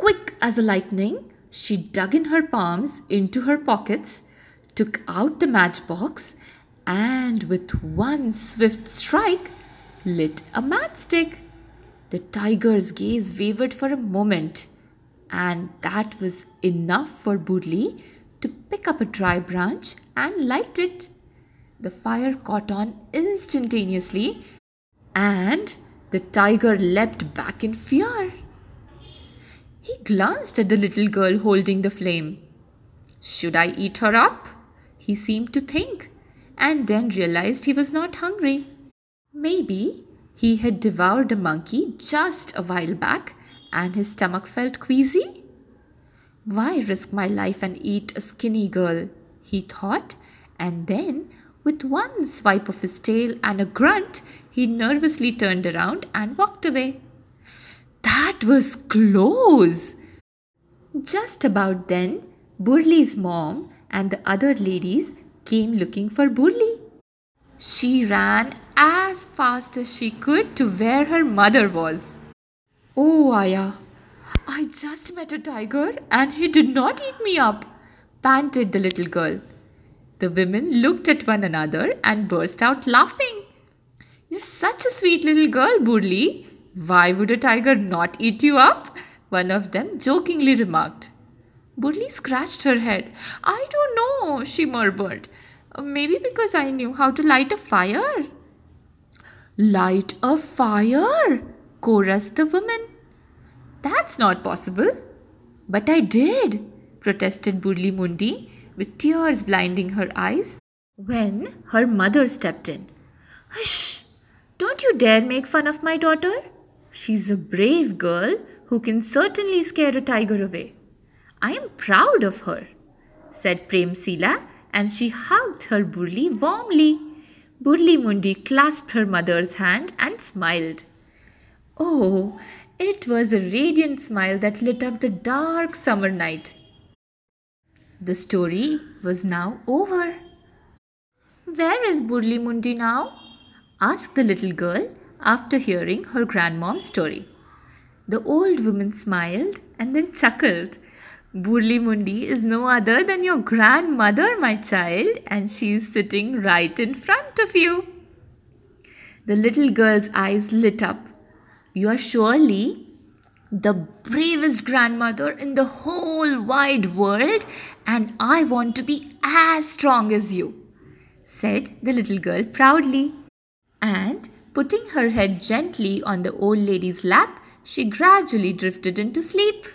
Quick as a lightning, she dug in her palms into her pockets, took out the matchbox, and with one swift strike, lit a matchstick. The tiger's gaze wavered for a moment, and that was enough for Burli to pick up a dry branch and light it. The fire caught on instantaneously, and the tiger leapt back in fear. He glanced at the little girl holding the flame. Should I eat her up? He seemed to think, and then realized he was not hungry. Maybe he had devoured a monkey just a while back and his stomach felt queasy. Why risk my life and eat a skinny girl? he thought, and then, with one swipe of his tail and a grunt, he nervously turned around and walked away. That was close! Just about then, Burli's mom and the other ladies came looking for Burli. She ran as fast as she could to where her mother was. Oh, Aya, I just met a tiger and he did not eat me up, panted the little girl. The women looked at one another and burst out laughing. You're such a sweet little girl, Burli. Why would a tiger not eat you up? One of them jokingly remarked. Burli scratched her head. I don't know, she murmured. Uh, maybe because I knew how to light a fire. Light a fire? chorused the woman. That's not possible. But I did, protested Burli Mundi, with tears blinding her eyes, when her mother stepped in. Hush! Don't you dare make fun of my daughter. She's a brave girl who can certainly scare a tiger away. I am proud of her, said Prem Sila, and she hugged her Burli warmly. Burli Mundi clasped her mother's hand and smiled. Oh, it was a radiant smile that lit up the dark summer night. The story was now over. Where is Burli Mundi now? asked the little girl after hearing her grandmom's story. The old woman smiled and then chuckled Burli Mundi is no other than your grandmother, my child, and she is sitting right in front of you. The little girl's eyes lit up. You are surely the bravest grandmother in the whole wide world, and I want to be as strong as you, said the little girl proudly. And putting her head gently on the old lady's lap, she gradually drifted into sleep.